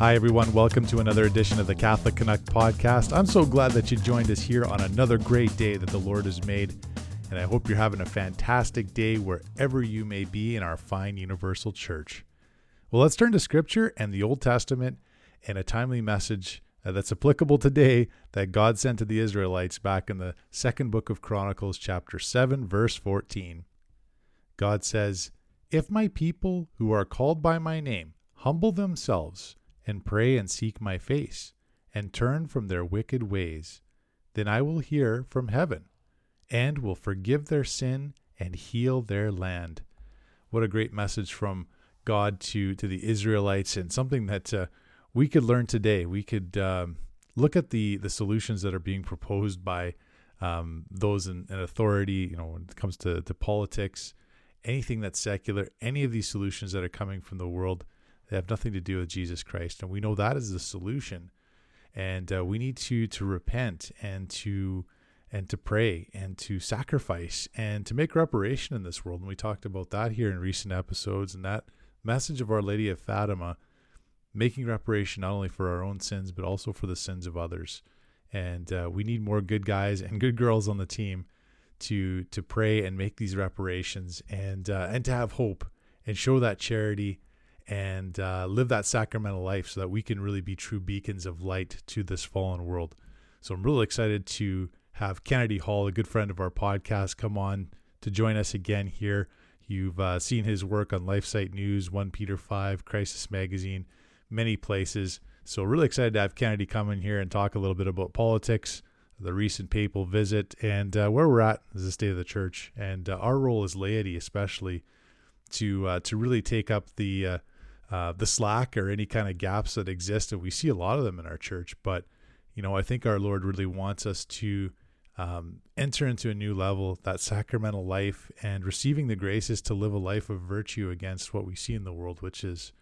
Hi, everyone. Welcome to another edition of the Catholic Canuck podcast. I'm so glad that you joined us here on another great day that the Lord has made. And I hope you're having a fantastic day wherever you may be in our fine universal church. Well, let's turn to Scripture and the Old Testament and a timely message uh, that's applicable today that God sent to the Israelites back in the second book of Chronicles, chapter 7, verse 14. God says, If my people who are called by my name humble themselves, and pray and seek my face, and turn from their wicked ways, then I will hear from heaven, and will forgive their sin and heal their land. What a great message from God to to the Israelites, and something that uh, we could learn today. We could um, look at the the solutions that are being proposed by um, those in, in, authority. You know, when it comes to to politics, anything that's secular, any of these solutions that are coming from the world they have nothing to do with Jesus Christ, and we know that is the solution. And uh, we need to to repent and to and to pray and to sacrifice and to make reparation in this world. And we talked about that here in recent episodes. And that message of Our Lady of Fatima, making reparation not only for our own sins but also for the sins of others. And uh, we need more good guys and good girls on the team to to pray and make these reparations and uh, and to have hope and show that charity and uh, live that sacramental life so that we can really be true beacons of light to this fallen world. So I'm really excited to have Kennedy Hall, a good friend of our podcast, come on to join us again here. You've uh, seen his work on LifeSite News, 1 Peter 5, Crisis Magazine, many places. So really excited to have Kennedy come in here and talk a little bit about politics, the recent papal visit, and uh, where we're at as the state of the church, and uh, our role as laity, especially to uh, to really take up the uh, the slack or any kind of gaps that exist. And we see a lot of them in our church. But, you know, I think our Lord really wants us to um, enter into a new level, that sacramental life, and receiving the graces to live a life of virtue against what we see in the world, which is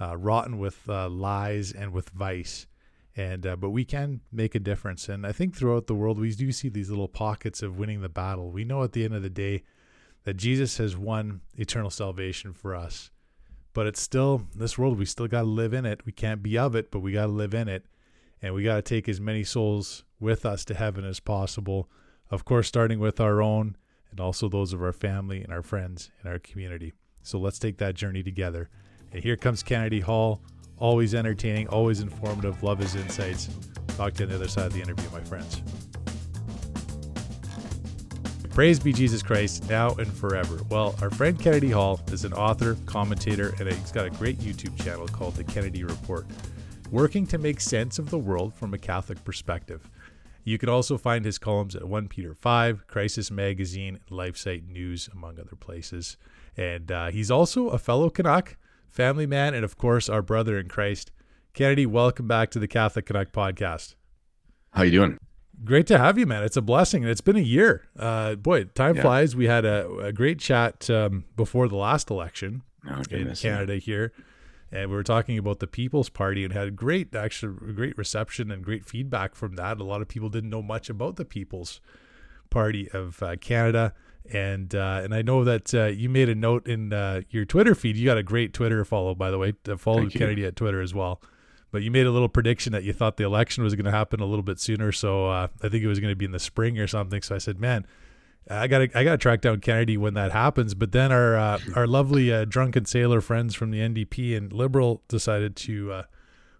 uh, rotten with uh, lies and with vice. And uh, but we can make a difference, and I think throughout the world we do see these little pockets of winning the battle. We know at the end of the day that Jesus has won eternal salvation for us but it's still this world we still got to live in it. We can't be of it but we got to live in it. And we got to take as many souls with us to heaven as possible. Of course starting with our own and also those of our family and our friends and our community. So let's take that journey together. And here comes kennedy hall always entertaining always informative. Love his insights. Talk to you on the other side of the interview my friends Praise be Jesus Christ, now and forever. Well, our friend Kennedy Hall is an author, commentator, and he's got a great YouTube channel called The Kennedy Report, working to make sense of the world from a Catholic perspective. You can also find his columns at 1 Peter 5, Crisis Magazine, LifeSite News, among other places. And uh, he's also a fellow Canuck, family man, and of course, our brother in Christ. Kennedy, welcome back to the Catholic Canuck podcast. How you doing? Great to have you, man. It's a blessing. It's been a year. Uh, boy, time yeah. flies. We had a, a great chat um, before the last election oh, in Canada here, and we were talking about the People's Party and had great, actually, great reception and great feedback from that. A lot of people didn't know much about the People's Party of uh, Canada, and uh, and I know that uh, you made a note in uh, your Twitter feed. You got a great Twitter follow, by the way. Follow Thank Kennedy you. at Twitter as well but you made a little prediction that you thought the election was going to happen a little bit sooner. So uh, I think it was going to be in the spring or something. So I said, man, I got to I got to track down Kennedy when that happens. But then our uh, our lovely uh, drunken sailor friends from the NDP and Liberal decided to uh,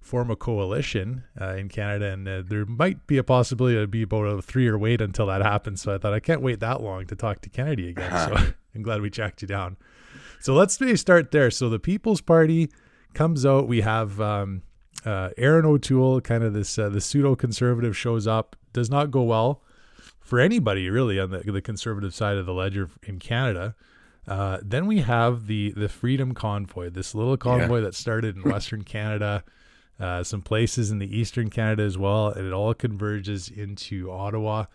form a coalition uh, in Canada, and uh, there might be a possibility it'd be about a three year wait until that happens. So I thought I can't wait that long to talk to Kennedy again. So I'm glad we tracked you down. So let's maybe start there. So the People's Party comes out. We have um, uh, Erin O'Toole, kind of this uh, the pseudo conservative, shows up. Does not go well for anybody really on the, the conservative side of the ledger in Canada. Uh, then we have the the Freedom Convoy, this little convoy yeah. that started in Western Canada, uh, some places in the Eastern Canada as well, and it all converges into Ottawa.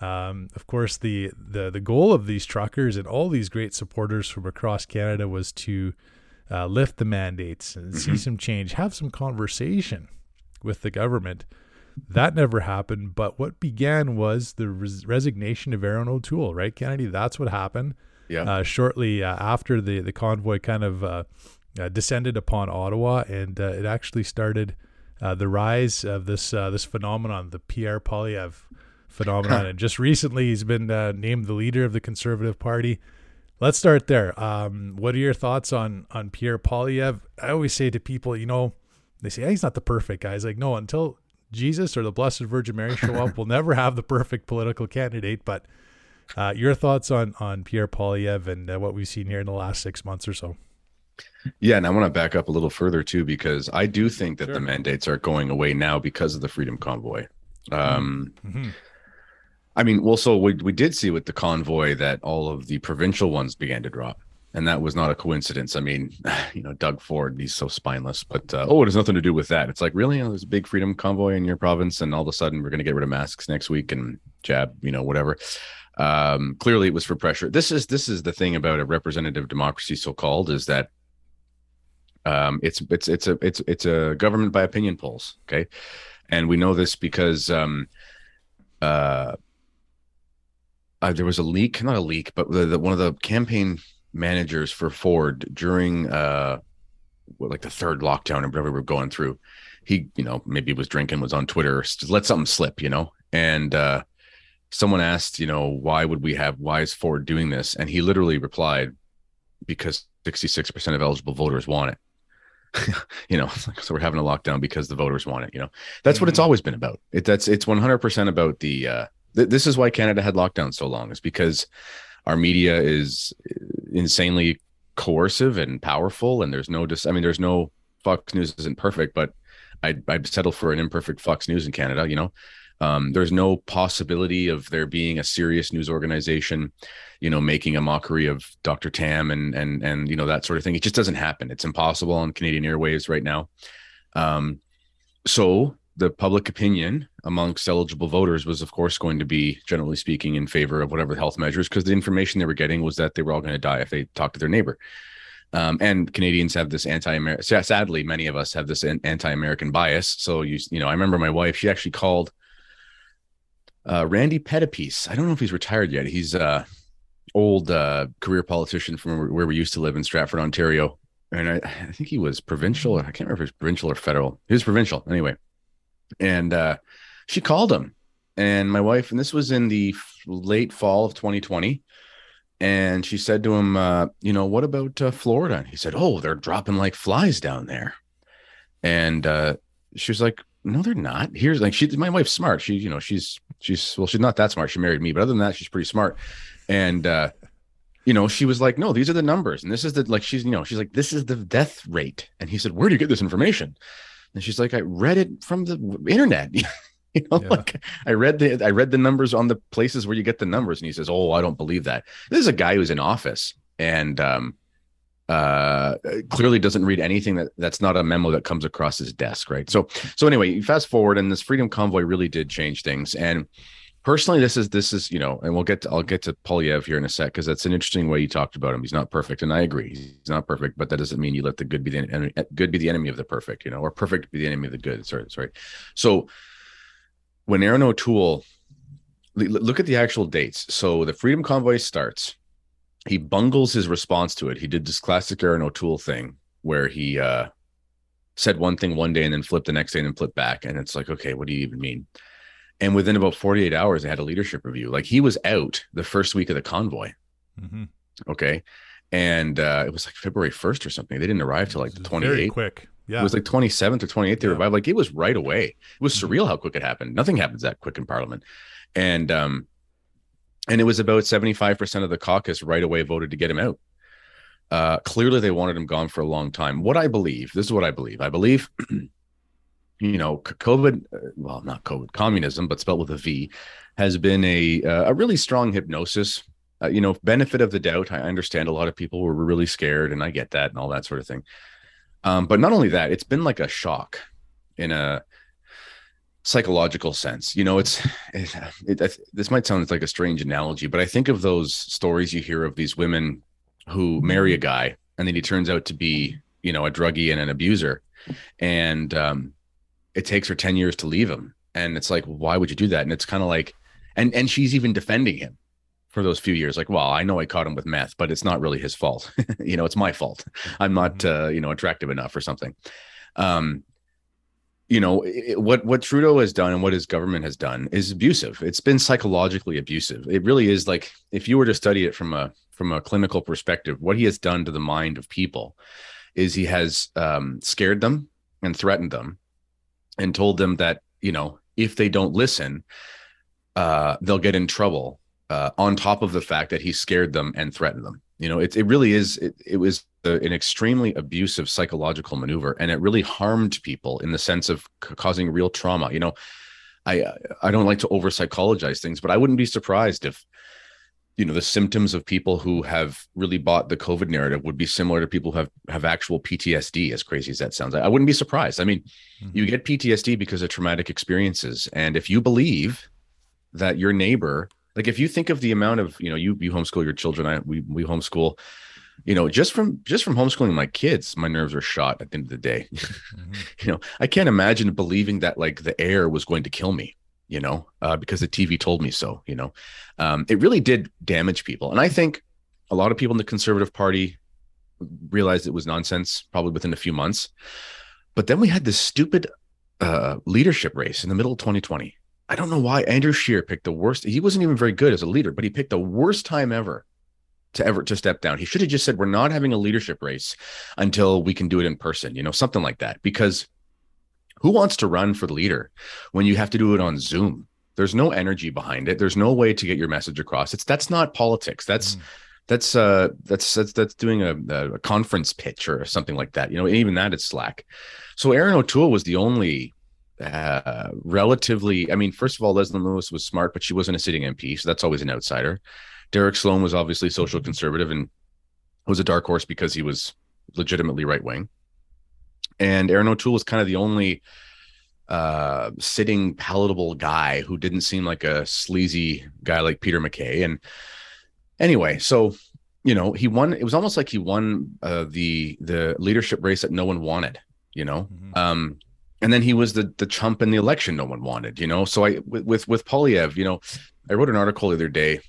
Um, of course, the, the the goal of these truckers and all these great supporters from across Canada was to uh, lift the mandates and see mm-hmm. some change, have some conversation with the government. That never happened. But what began was the res- resignation of Erin O'Toole, right, Kennedy? That's what happened. Yeah. Uh, shortly uh, after the the convoy kind of uh, uh, descended upon Ottawa, and uh, it actually started uh, the rise of this uh, this phenomenon, the Pierre Poilievre phenomenon. and just recently, he's been uh, named the leader of the Conservative Party. Let's start there. Um, what are your thoughts on on Pierre Poilievre? I always say to people, you know, they say hey, he's not the perfect guy. He's like, no, until Jesus or the Blessed Virgin Mary show up, we'll never have the perfect political candidate. But uh, your thoughts on on Pierre Poilievre and uh, what we've seen here in the last six months or so? Yeah, and I want to back up a little further too, because I do think that sure. the mandates are going away now because of the Freedom Convoy. Um, mm-hmm. I mean, well, so we we did see with the convoy that all of the provincial ones began to drop, and that was not a coincidence. I mean, you know, Doug Ford, he's so spineless, but uh, oh, it has nothing to do with that. It's like really, you know, there's a big Freedom Convoy in your province, and all of a sudden we're going to get rid of masks next week and jab, you know, whatever um, clearly it was for pressure this is this is the thing about a representative democracy so called is that um, it's it's it's a it's it's a government by opinion polls okay and we know this because um, uh, uh, there was a leak not a leak but the, the, one of the campaign managers for ford during uh, like the third lockdown or whatever we were going through he you know maybe was drinking was on twitter let something slip you know and uh someone asked, you know, why would we have, why is Ford doing this? And he literally replied, because 66% of eligible voters want it. you know, so we're having a lockdown because the voters want it. You know, that's mm-hmm. what it's mm-hmm. always been about. It, that's it's 100% about the. Uh, th- this is why Canada had lockdown so long, is because our media is insanely coercive and powerful, and there's no. Dis- I mean, there's no Fox News isn't perfect, but I'd, I'd settle for an imperfect Fox News in Canada. You know, um, there's no possibility of there being a serious news organization, you know, making a mockery of Dr. Tam and and and you know that sort of thing. It just doesn't happen. It's impossible on Canadian Airwaves right now. Um, so the public opinion amongst eligible voters was, of course, going to be generally speaking in favor of whatever health measures because the information they were getting was that they were all going to die if they talked to their neighbor. Um, and Canadians have this anti-American. Sadly, many of us have this anti-American bias. So you, you know, I remember my wife. She actually called uh, Randy Pettapiece. I don't know if he's retired yet. He's uh old uh, career politician from where we used to live in Stratford, Ontario. And I, I think he was provincial. I can't remember if it's provincial or federal. He was provincial anyway. And uh, she called him, and my wife, and this was in the late fall of 2020. And she said to him, uh, you know, what about uh, Florida? And he said, oh, they're dropping like flies down there. And uh, she was like, no, they're not. Here's like she, my wife's smart. She, you know, she's she's well, she's not that smart. She married me, but other than that, she's pretty smart. And uh, you know, she was like, no, these are the numbers, and this is the like she's you know she's like this is the death rate, and he said, where do you get this information? And she's like, I read it from the internet. you know, yeah. like I read the I read the numbers on the places where you get the numbers, and he says, oh, I don't believe that. This is a guy who's in office, and um, uh clearly doesn't read anything that that's not a memo that comes across his desk right so so anyway fast forward and this freedom convoy really did change things and personally this is this is you know and we'll get to i'll get to Poilievre here in a sec because that's an interesting way you talked about him he's not perfect and i agree he's not perfect but that doesn't mean you let the good be the enemy good be the enemy of the perfect you know or perfect be the enemy of the good sorry sorry so when erin o'toole look at the actual dates so the freedom convoy starts he bungles his response to it. He did this classic Erin O'Toole thing where he uh, said one thing one day and then flipped the next day and then flipped back. And it's like, okay, what do you even mean? And within about 48 hours, they had a leadership review. Like he was out the first week of the convoy. Mm-hmm. Okay. And uh, it was like February 1st or something. They didn't arrive till like the 28th. Very quick. Yeah. It was like 27th or 28th. They yeah. revived. Like it was right away. It was mm-hmm. surreal how quick it happened. Nothing happens that quick in Parliament. And um, and it was about 75% of the caucus right away voted to get him out. Uh, clearly, they wanted him gone for a long time. What I believe, this is what I believe. I believe, you know, COVID, uh, well, not COVID, communism, but spelled with a V, has been a uh, a really strong hypnosis. Uh, you know, benefit of the doubt. I understand a lot of people were really scared, and I get that and all that sort of thing. Um, but not only that, it's been like a shock in a psychological sense. You know, it's it, it, this might sound like a strange analogy, but I think of those stories you hear of these women who marry a guy and then he turns out to be, you know, a druggie and an abuser, and um, it takes her ten years to leave him, and it's like, why would you do that? And it's kind of like, and and she's even defending him for those few years. Like well i know i caught him with meth but it's not really his fault. You know it's my fault. I'm not mm-hmm. uh, you know attractive enough or something. Um you know it, what what trudeau has done and what his government has done is abusive. It's been psychologically abusive. It really is like if you were to study it from a from a clinical perspective what he has done to the mind of people is he has um, scared them and threatened them and told them that you know if they don't listen uh, they'll get in trouble uh, on top of the fact that he scared them and threatened them. You know it, it really is it, it was a, an extremely abusive psychological maneuver and it really harmed people in the sense of c- causing real trauma. You know i i don't like to over psychologize things but i wouldn't be surprised if you know the symptoms of people who have really bought the covid narrative would be similar to people who have have actual ptsd as crazy as that sounds. I wouldn't be surprised. I mean mm-hmm. you get ptsd because of traumatic experiences. And if you believe that your neighbor like if you think of the amount of you know you you homeschool your children. I we we homeschool you know just from just from homeschooling my kids my nerves are shot at the end of the day. Mm-hmm. you know i can't imagine believing that like the air was going to kill me you know, uh, because the TV told me so, you know. Um, it really did damage people. And I think a lot of people in the Conservative Party realized it was nonsense probably within a few months. But then we had this stupid uh, leadership race in the middle of 2020. I don't know why Andrew Scheer picked the worst. He wasn't even very good as a leader, but he picked the worst time ever to ever to step down. He should have just said, "We're not having a leadership race until we can do it in person," you know, something like that. Because who wants to run for the leader when you have to do it on Zoom? There's no energy behind it. There's no way to get your message across. It's that's not politics. That's mm. that's uh that's that's that's doing a, a conference pitch or something like that. You know, even that is slack. So Erin O'Toole was the only uh, relatively. I mean, first of all, Leslyn Lewis was smart, but she wasn't a sitting MP, so that's always an outsider. Derek Sloan was obviously social mm-hmm. conservative and was a dark horse because he was legitimately right wing and Erin O'Toole was kind of the only uh, sitting palatable guy who didn't seem like a sleazy guy like Peter MacKay. And anyway, so you know, he won. It was almost like he won uh, the the leadership race that no one wanted. You know, mm-hmm. um, and then he was the the chump in the election no one wanted. You know, so I with with, with Poilievre, you know, I wrote an article the other day.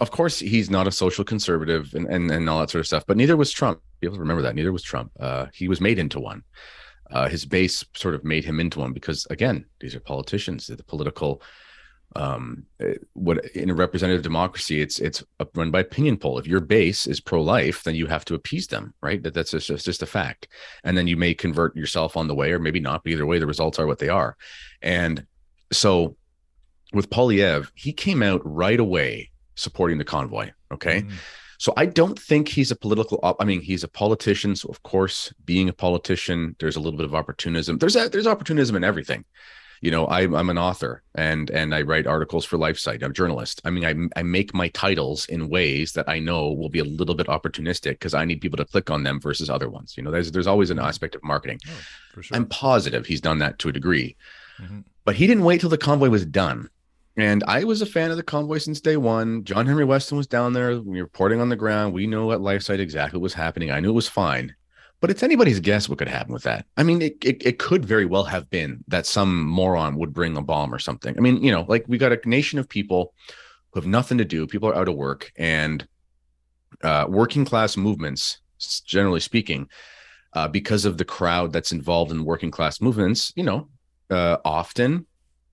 Of course, he's not a social conservative and, and and all that sort of stuff, but neither was Trump people remember that. Neither was Trump. Uh, he was made into one. Uh, his base sort of made him into one because, again, these are politicians. The political. Um, eh, what in a representative democracy, it's it's run by opinion poll. If your base is pro-life, then you have to appease them, right? That that's just, just a fact. And then you may convert yourself on the way, or maybe not. But either way, the results are what they are. And so, with Poilievre, he came out right away supporting the convoy. Okay. Mm-hmm so I don't think he's a political. Op- I mean, he's a politician. So of course, being a politician, there's a little bit of opportunism. There's a, there's opportunism in everything. You know, I, I'm an author and and I write articles for LifeSite. I'm a journalist. I mean, I I make my titles in ways that I know will be a little bit opportunistic because I need people to click on them versus other ones. You know, there's there's always an aspect of marketing. Oh, sure. I'm positive he's done that to a degree, mm-hmm. but he didn't wait till the convoy was done and I was a fan of the convoy since day one. John Henry Weston was down there. Reporting on the ground. We know at LifeSite exactly what was happening. I knew it was fine. But it's anybody's guess what could happen with that. I mean, it, it, it could very well have been that some moron would bring a bomb or something. I mean, you know, like we got a nation of people who have nothing to do. People are out of work and uh, working class movements, generally speaking, uh, because of the crowd that's involved in working class movements, you know, uh, often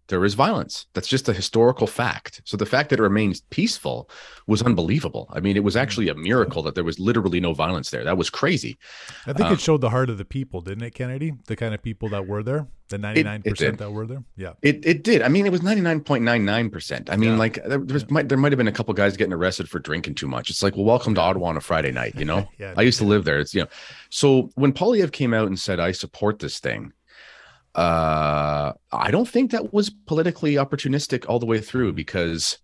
there is violence. That's just a historical fact. So the fact that it remains peaceful was unbelievable. I mean, it was mm. actually a miracle that there was literally no violence there. That was crazy. I think um, it showed the heart of the people, didn't it, Kennedy? The kind of people that were there, the 99% that were there. Yeah. It it did. I mean, it was 99.99%. I mean, yeah. like there, yeah. might, there might have been a couple guys getting arrested for drinking too much. It's like, well, welcome to Ottawa on a Friday night, you know? yeah, I used to live there. It's, you know, so when Poilievre came out and said, I support this thing, uh, I don't think that was politically opportunistic all the way through because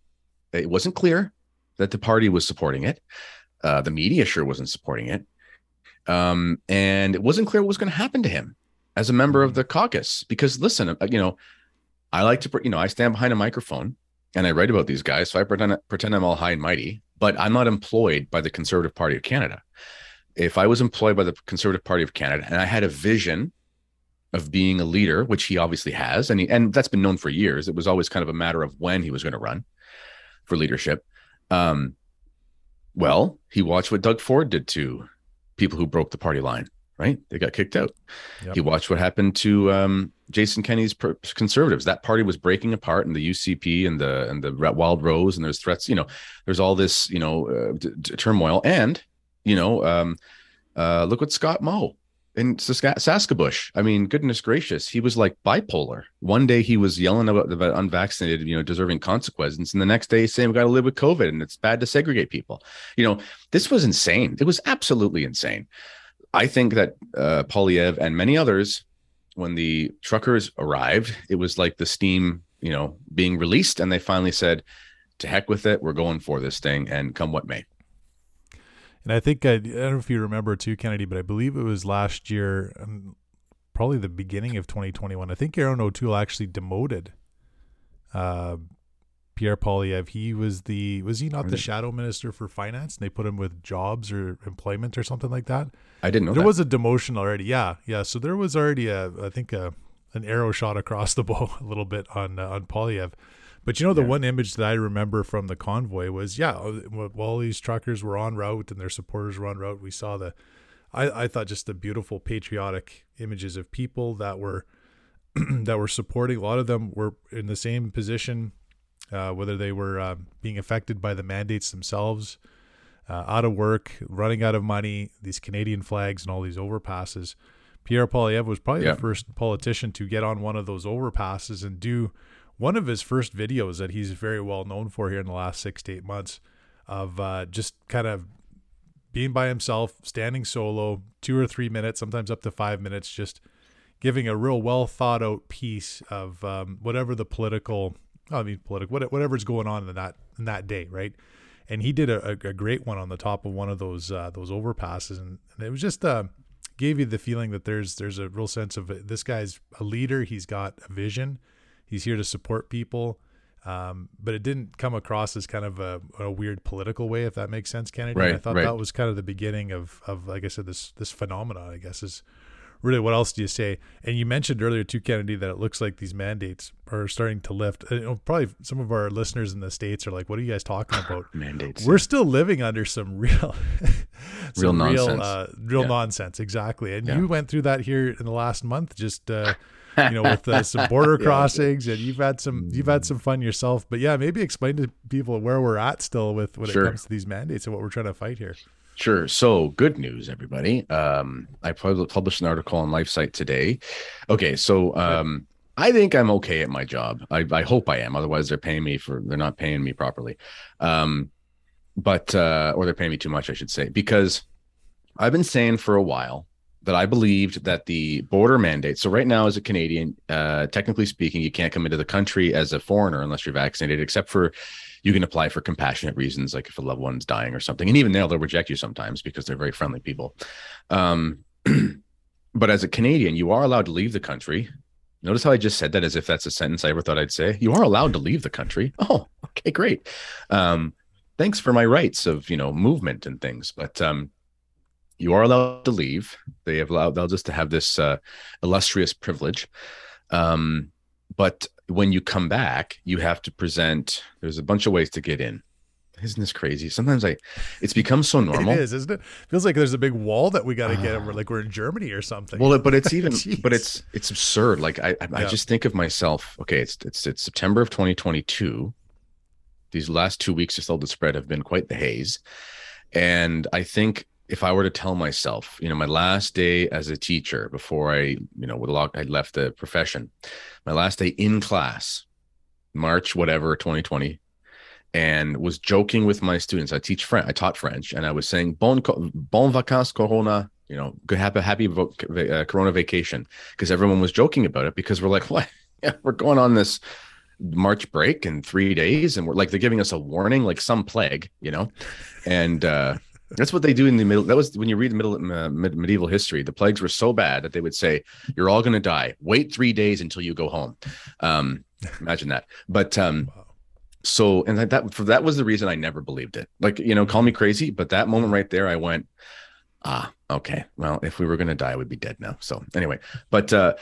it wasn't clear that the party was supporting it. Uh, the media sure wasn't supporting it. Um, and it wasn't clear what was going to happen to him as a member of the caucus. Because listen, uh, you know, I like to, you know, I stand behind a microphone and I write about these guys. So I pretend, pretend I'm all high and mighty, but I'm not employed by the Conservative Party of Canada. If I was employed by the Conservative Party of Canada and I had a vision of being a leader, which he obviously has, and he, and that's been known for years. It was always kind of a matter of when he was going to run for leadership. Um, well, he watched what Doug Ford did to people who broke the party line. Right, they got kicked out. Yep. He watched what happened to um, Jason Kenney's conservatives. That party was breaking apart, and the UCP and the and the Wild Rose, and there's threats. You know, there's all this you know uh, d- d- turmoil, and you know, um, uh, look what Scott Moe in Saskabush. I mean, goodness gracious, he was like bipolar. One day he was yelling about, about unvaccinated, you know, deserving consequences, and the next day saying we got to live with COVID and it's bad to segregate people. You know, this was insane. It was absolutely insane. I think that uh, Poilievre and many others, when the truckers arrived, it was like the steam, you know, being released, and they finally said, "To heck with it, we're going for this thing, and come what may." And I think I, I don't know if you remember too, Kennedy, but I believe it was last year, um, probably the beginning of 2021. I think Erin O'Toole actually demoted uh, Pierre Poilievre. He was the was he not the shadow minister for finance? And they put him with jobs or employment or something like that. I didn't know there that. was a demotion already. Yeah, yeah. So there was already a I think a an arrow shot across the bow a little bit on uh, on Poilievre. But you know, the yeah. one image that I remember from the convoy was, yeah, uh, while these truckers were en route and their supporters were en route, we saw the, I, I thought just the beautiful patriotic images of people that were, that were supporting. A lot of them were in the same position, uh, whether they were uh, being affected by the mandates themselves, uh, out of work, running out of money, these Canadian flags and all these overpasses. Pierre Poilievre was probably yeah. the first politician to get on one of those overpasses and do one of his first videos that he's very well known for here in the last six to eight months of uh, just kind of being by himself, standing solo, two or three minutes, sometimes up to five minutes, just giving a real well thought out piece of um, whatever the political, I mean, political, whatever's going on in that in that day, right? And he did a, a great one on the top of one of those uh, those overpasses, and, it was just uh, gave you the feeling that there's there's a real sense of this guy's a leader. He's got a vision He's here to support people. Um, but it didn't come across as kind of a, a weird political way, if that makes sense, Kennedy. Right, I thought right. that was kind of the beginning of, of, like I said, this this phenomenon. I guess is really what else do you say? And you mentioned earlier too, Kennedy, that it looks like these mandates are starting to lift. Probably some of our listeners in the states are like, "What are you guys talking about?" mandates. We're still living under some real, some real nonsense. Real, uh, real yeah. nonsense, exactly. And yeah. you went through that here in the last month, just. Uh, you know, with uh, some border yeah, crossings, and you've had some you've had some fun yourself. But yeah, maybe explain to people where we're at still with when sure. it comes to these mandates and what we're trying to fight here. Sure. So good news, everybody. Um, I published an article on LifeSite today. Okay, so um, I think I'm okay at my job. I, I hope I am. Otherwise, they're paying me for they're not paying me properly. Um, but uh, or they're paying me too much, I should say, because I've been saying for a while that I believed that the border mandate. So right now, as a Canadian, uh, technically speaking, you can't come into the country as a foreigner unless you're vaccinated, except for you can apply for compassionate reasons, like if a loved one's dying or something. And even they'll they'll reject you sometimes because they're very friendly people. Um, but as a Canadian, you are allowed to leave the country. Notice how I just said that as if that's a sentence I ever thought I'd say. You are allowed to leave the country. Oh, okay, great. Um, thanks for my rights of you know movement and things, but um, you are allowed to leave. They have allowed they'll just to have this uh, illustrious privilege. Um, but when you come back, you have to present. There's a bunch of ways to get in. Isn't this crazy? Sometimes I, it's become so normal. It is, isn't it? Feels like there's a big wall that we got to get over, like we're in Germany or something. Well, but it's even, but it's it's absurd. Like I, I, yeah. I just think of myself. Okay, it's it's it's September of 2022. These last two weeks or so, the spread have been quite the haze, and I think if I were to tell myself, you know, my last day as a teacher before I, you know, would lock, I left the profession, my last day in class, March, whatever, 2020, and was joking with my students. I teach French, I taught French, and I was saying, bon, bon vacances, Corona, you know, good, happy, happy uh, Corona vacation, because everyone was joking about it because we're like, what? Yeah, we're going on this March break in three days, and we're like, they're giving us a warning, like some plague, you know, and, uh, that's what they do in the middle. That was when you read the middle uh, medieval history. The plagues were so bad that they would say, "You're all going to die. Wait three days until you go home." Um, imagine that. But um, so and that, that for that was the reason I never believed it. Like you know, call me crazy, but that moment right there, I went, "Ah, okay. Well, if we were going to die, we'd be dead now." So anyway, but uh,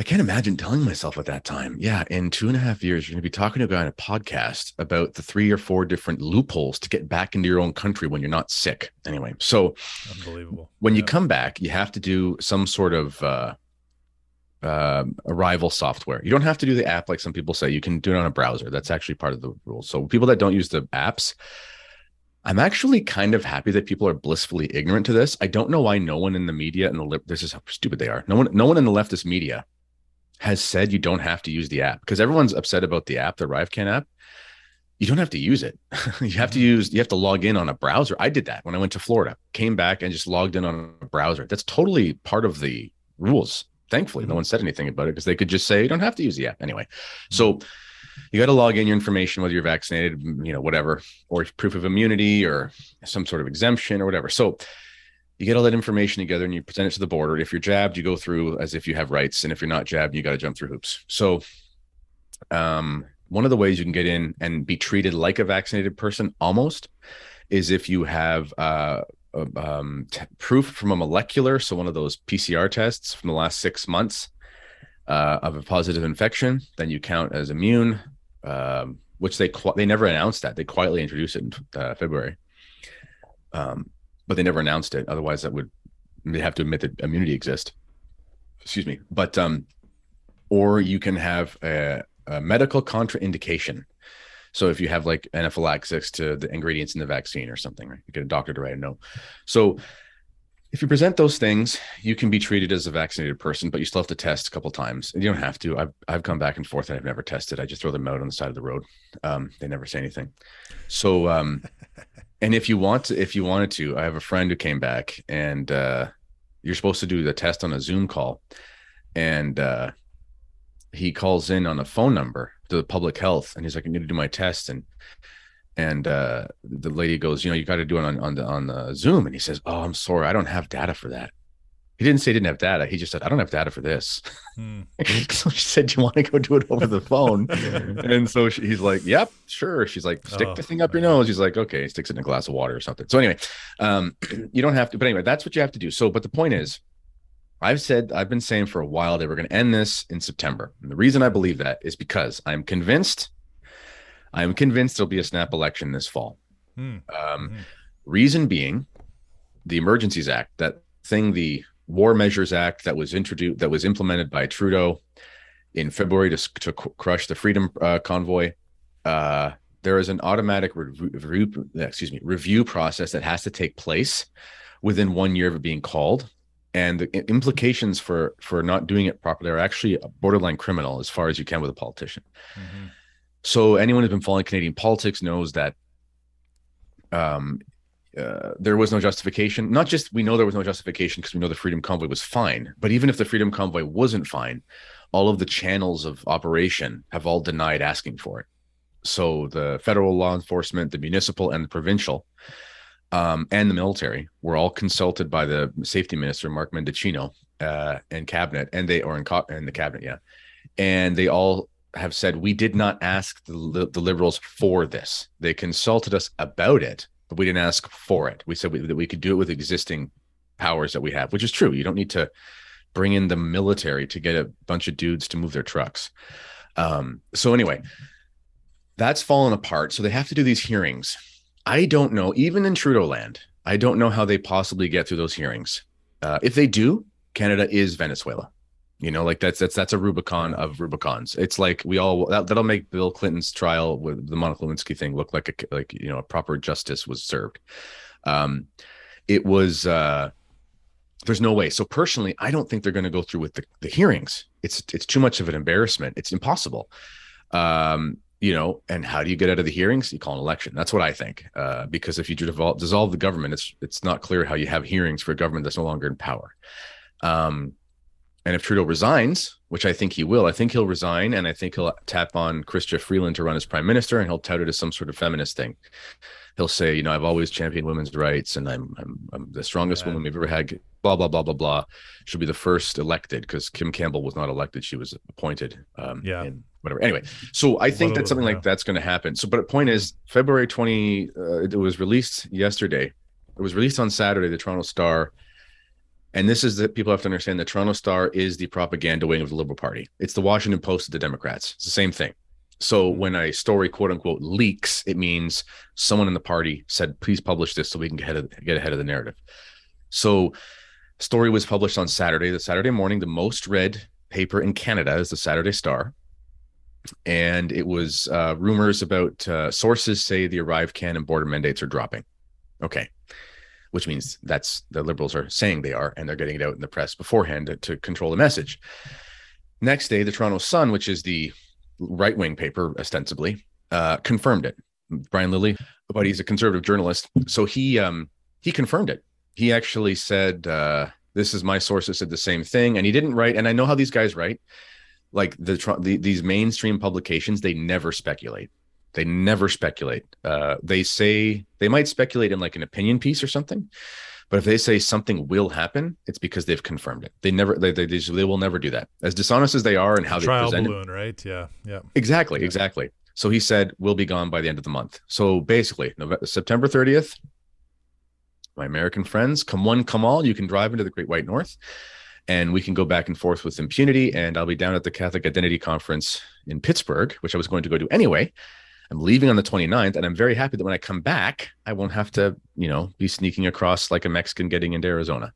I can't imagine telling myself at that time, yeah, in two and a half years, you're going to be talking to a guy on a podcast about the three or four different loopholes to get back into your own country when you're not sick. Anyway, so unbelievable. When yeah. you come back, you have to do some sort of uh, uh, arrival software. You don't have to do the app like some people say. You can do it on a browser. That's actually part of the rules. So people that don't use the apps, I'm actually kind of happy that people are blissfully ignorant to this. I don't know why no one in the media and the lip this is how stupid they are. No one, no one in the leftist media has said you don't have to use the app because everyone's upset about the app, the ArriveCan app. You don't have to use it. you have to mm-hmm. use, you have to log in on a browser. I did that when I went to Florida, came back and just logged in on a browser. That's totally part of the rules. Thankfully, mm-hmm. no one said anything about it because they could just say you don't have to use the app anyway. Mm-hmm. So you got to log in your information, whether you're vaccinated, you know, whatever, or proof of immunity or some sort of exemption or whatever. So you get all that information together and you present it to the border. If you're jabbed, you go through as if you have rights, and if you're not jabbed, you got to jump through hoops. So, um, one of the ways you can get in and be treated like a vaccinated person almost is if you have uh, um, t- proof from a molecular, so one of those PCR tests from the last six months uh, of a positive infection, then you count as immune. Um, which they they never announced that they quietly introduced it in uh, February. Um, but they never announced it. Otherwise, that would they have to admit that immunity exists. Excuse me. But um, or you can have a, a medical contraindication. So if you have like anaphylaxis to the ingredients in the vaccine or something, right? You get a doctor to write a note. So if you present those things, you can be treated as a vaccinated person, but you still have to test a couple times. And you don't have to. I've I've come back and forth and I've never tested. I just throw them out on the side of the road. Um, they never say anything. So um, and if you want to, if you wanted to, I have a friend who came back and uh, you're supposed to do the test on a Zoom call. And uh, he calls in on a phone number to the public health and he's like, I need to do my test. And and uh, the lady goes, you know, you got to do it on on the on the Zoom. And he says, Oh, I'm sorry, I don't have data for that he didn't say he didn't have data. He just said, I don't have data for this. Hmm. so she said, You want to go do it over the phone? and so she, he's like, Yep, sure. She's like, Stick oh, the thing up your nose. He's like, Okay, he sticks it in a glass of water or something. So anyway, um, you don't have to, but anyway, that's what you have to do. So, but the point is, I've said, I've been saying for a while that we're going to end this in September. And the reason I believe that is because I'm convinced, I'm convinced there'll be a snap election this fall. Hmm. Um, hmm. Reason being, the Emergencies Act, that thing the War Measures Act that was introduced that was implemented by Trudeau in February to, to crush the Freedom uh, Convoy. Uh, there is an automatic review, excuse me, review process that has to take place within one year of it being called, and the implications for for not doing it properly are actually a borderline criminal as far as you can with a politician. Mm-hmm. So anyone who's been following Canadian politics knows that um, uh, there was no justification. Not just we know there was no justification because we know the Freedom Convoy was fine, but even if the Freedom Convoy wasn't fine, all of the channels of operation have all denied asking for it. So the federal law enforcement, the municipal, and the provincial, um, and the military were all consulted by the safety minister Mark Mendicino uh, and cabinet, and they or in, co- in the cabinet, yeah, and they all have said we did not ask the, the liberals for this. They consulted us about it but we didn't ask for it. We said we, that we could do it with existing powers that we have, which is true. You don't need to bring in the military to get a bunch of dudes to move their trucks. Um, so anyway, that's fallen apart. So they have to do these hearings. I don't know, even in Trudeau land, I don't know how they possibly get through those hearings. Uh, if they do, Canada is Venezuela. You know, like that's that's that's a Rubicon of Rubicons. It's like we all that, that'll make Bill Clinton's trial with the Monica Lewinsky thing look like a like you know a proper justice was served. Um, it was uh, there's no way. So personally, I don't think they're going to go through with the, the hearings. It's it's too much of an embarrassment. It's impossible. Um, you know, and how do you get out of the hearings? You call an election. That's what I think. Uh, because if you dissolve, dissolve the government, it's it's not clear how you have hearings for a government that's no longer in power. Um, and if Trudeau resigns, which I think he will, I think he'll resign and I think he'll tap on Chrystia Freeland to run as prime minister and he'll tout it as some sort of feminist thing. He'll say, you know, I've always championed women's rights and I'm I'm, I'm the strongest yeah. woman we've ever had, blah, blah, blah, blah, blah. She'll be the first elected because Kim Campbell was not elected. She was appointed. Um, yeah. whatever. Anyway, so I think that something yeah. like that's going to happen. So, but the point is, February 20, uh, it was released yesterday. It was released on Saturday, the Toronto Star And this is that people have to understand the Toronto Star is the propaganda wing of the Liberal Party. It's the Washington Post of the Democrats. It's the same thing. So when a story quote unquote leaks, it means someone in the party said, please publish this so we can get ahead of, get ahead of the narrative. So story was published on Saturday, the Saturday morning, the most read paper in Canada is the Saturday Star. And it was uh, rumors about uh, sources say the ArriveCan and border mandates are dropping. Okay. Which means that's the liberals are saying they are, and they're getting it out in the press beforehand to, to control the message. Next day, the Toronto Sun, which is the right wing paper, ostensibly, uh, confirmed it. Brian Lilley, but he's a conservative journalist, so he um, he confirmed it. He actually said, uh, "This is my sources said the same thing," and he didn't write. And I know how these guys write. Like the, the these mainstream publications, they never speculate. They never speculate. Uh, they say they might speculate in like an opinion piece or something, but if they say something will happen, it's because they've confirmed it. They never, they, they, they, they will never do that. As dishonest as they are and how Trial they present balloon, it. right? Yeah, yeah. Exactly, yeah. exactly. So he said we'll be gone by the end of the month. So basically, November, September 30th, my American friends, come one, come all, you can drive into the Great White North and we can go back and forth with impunity. And I'll be down at the Catholic Identity Conference in Pittsburgh, which I was going to go to anyway. I'm leaving on the 29th, and I'm very happy that when I come back, I won't have to, you know, be sneaking across like a Mexican getting into Arizona.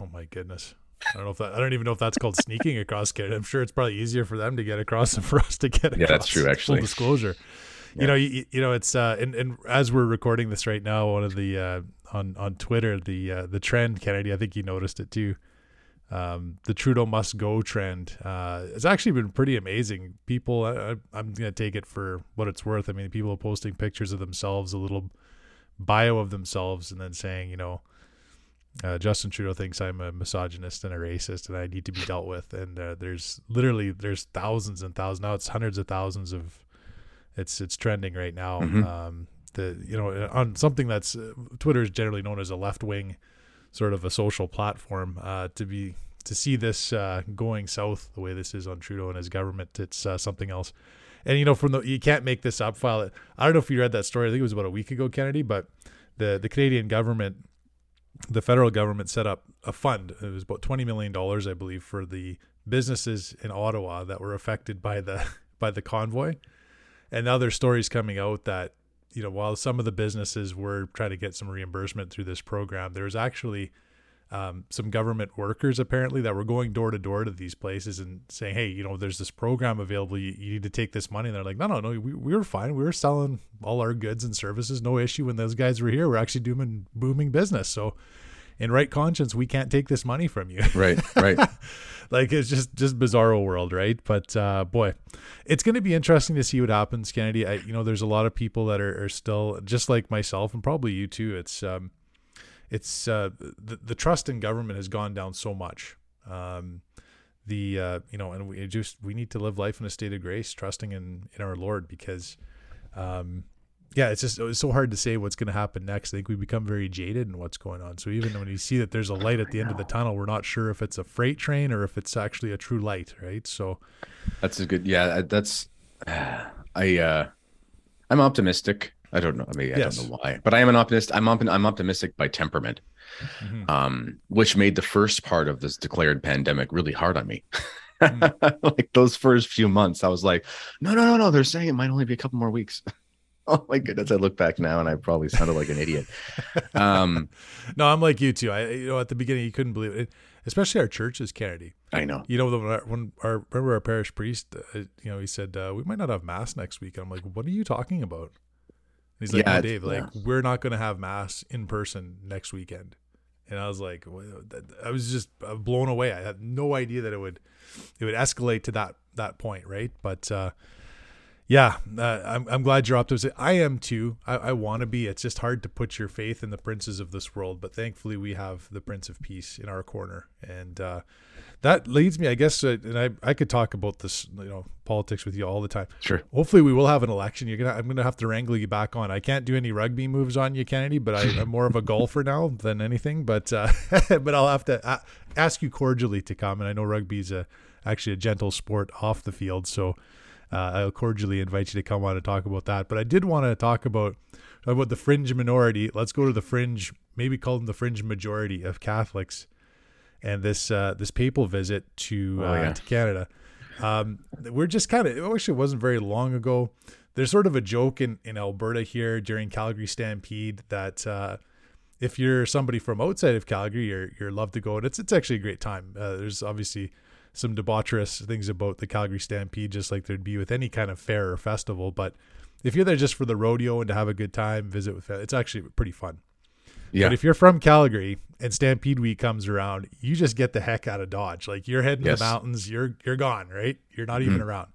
Oh my goodness. I don't know if that I don't even know if that's called sneaking across Canada. I'm sure it's probably easier for them to get across than for us to get across. Yeah, that's true actually. Full disclosure. Yeah. You know, you, you know, it's uh and, and as we're recording this right now, one of the uh on on Twitter, the uh the trend, Kennedy, I think you noticed it too um, the Trudeau must go trend uh, has actually been pretty amazing. People, I, am going to take it for what it's worth. I mean, people are posting pictures of themselves, a little bio of themselves, and then saying, you know, uh, Justin Trudeau thinks I'm a misogynist and a racist, and I need to be dealt with. And uh, there's literally there's thousands and thousands now. It's hundreds of thousands of it's it's trending right now. Mm-hmm. Um, the you know on something that's uh, Twitter is generally known as a left wing sort of a social platform uh, to be to see this uh, going south the way this is on Trudeau and his government. It's uh, something else. And you know, from the you can't make this up. File. I don't know if you read that story. I think it was about a week ago, Kennedy. But the the Canadian government, the federal government, set up a fund. It was about twenty million dollars, I believe, for the businesses in Ottawa that were affected by the by the convoy. And now there's stories coming out that you know, while some of the businesses were trying to get some reimbursement through this program, there's actually um, some government workers apparently that were going door to door to these places and saying, "Hey, you know, there's this program available. You, you need to take this money." And they're like, "No, no, no. We, we were fine. We were selling all our goods and services. No issue. When those guys were here, we're actually doing booming business. So, in right conscience, we can't take this money from you." Right. Right. like it's just just bizarro world, right? But uh, boy, it's going to be interesting to see what happens, Kennedy. I, you know, there's a lot of people that are, are still just like myself, and probably you too. It's um, it's uh, the the trust in government has gone down so much. Um, the uh, you know, and we just we need to live life in a state of grace, trusting in in our Lord, because um, yeah, it's just it's so hard to say what's going to happen next. I think we become very jaded in what's going on. So even when you see that there's a light at the end of the tunnel, we're not sure if it's a freight train or if it's actually a true light, right? So that's a good yeah. That's I uh, I'm optimistic. I don't know. I mean, I yes. don't know why, but I am an optimist. I'm op- I'm optimistic by temperament, mm-hmm. um, which made the first part of this declared pandemic really hard on me. Mm. like those first few months, I was like, no, no, no, no. They're saying it might only be a couple more weeks. oh my goodness i look back now and i probably sounded like an idiot. Um no i'm like you too. I you know at the beginning you couldn't believe it especially our churches kennedy i know. You know when our, when our remember our parish priest uh, you know he said uh, we might not have mass next week. I'm like what are you talking about? And he's like yeah, oh, dave like yeah. we're not going to have mass in person next weekend. And i was like i was just uh, blown away. I had no idea that it would it would escalate to that that point right? But uh yeah, uh, I'm I'm glad you're optimistic. I am too. I, I want to be. It's just hard to put your faith in the princes of this world, but thankfully we have the Prince of Peace in our corner, and uh, that leads me, I guess. Uh, and I I could talk about this, you know, politics with you all the time. Sure. Hopefully we will have an election. You're gonna I'm gonna have to wrangle you back on. I can't do any rugby moves on you, Kennedy, but I, am more of a golfer now than anything. But uh, but I'll have to ask you cordially to come. And I know rugby's a actually a gentle sport off the field, so uh, I'll cordially invite you to come on and talk about that. But I did want to talk about about the fringe minority. Let's go to the fringe, maybe call them the fringe majority of Catholics. and this uh, this papal visit to Oh, uh, yeah. to Canada. Um, we're just kind of actually it wasn't very long ago. There's sort of a joke in in Alberta here during Calgary Stampede that uh, if you're somebody from outside of Calgary, you're you're love to go, and it's it's actually a great time. Uh, there's obviously some debaucherous things about the Calgary Stampede, just like there'd be with any kind of fair or festival. But if you're there just for the rodeo and to have a good time, visit with it's actually pretty fun. Yeah. But if you're from Calgary and Stampede Week comes around, you just get the heck out of Dodge. Like you're heading Yes. to the mountains, you're you're gone, right? You're not even Mhm. around.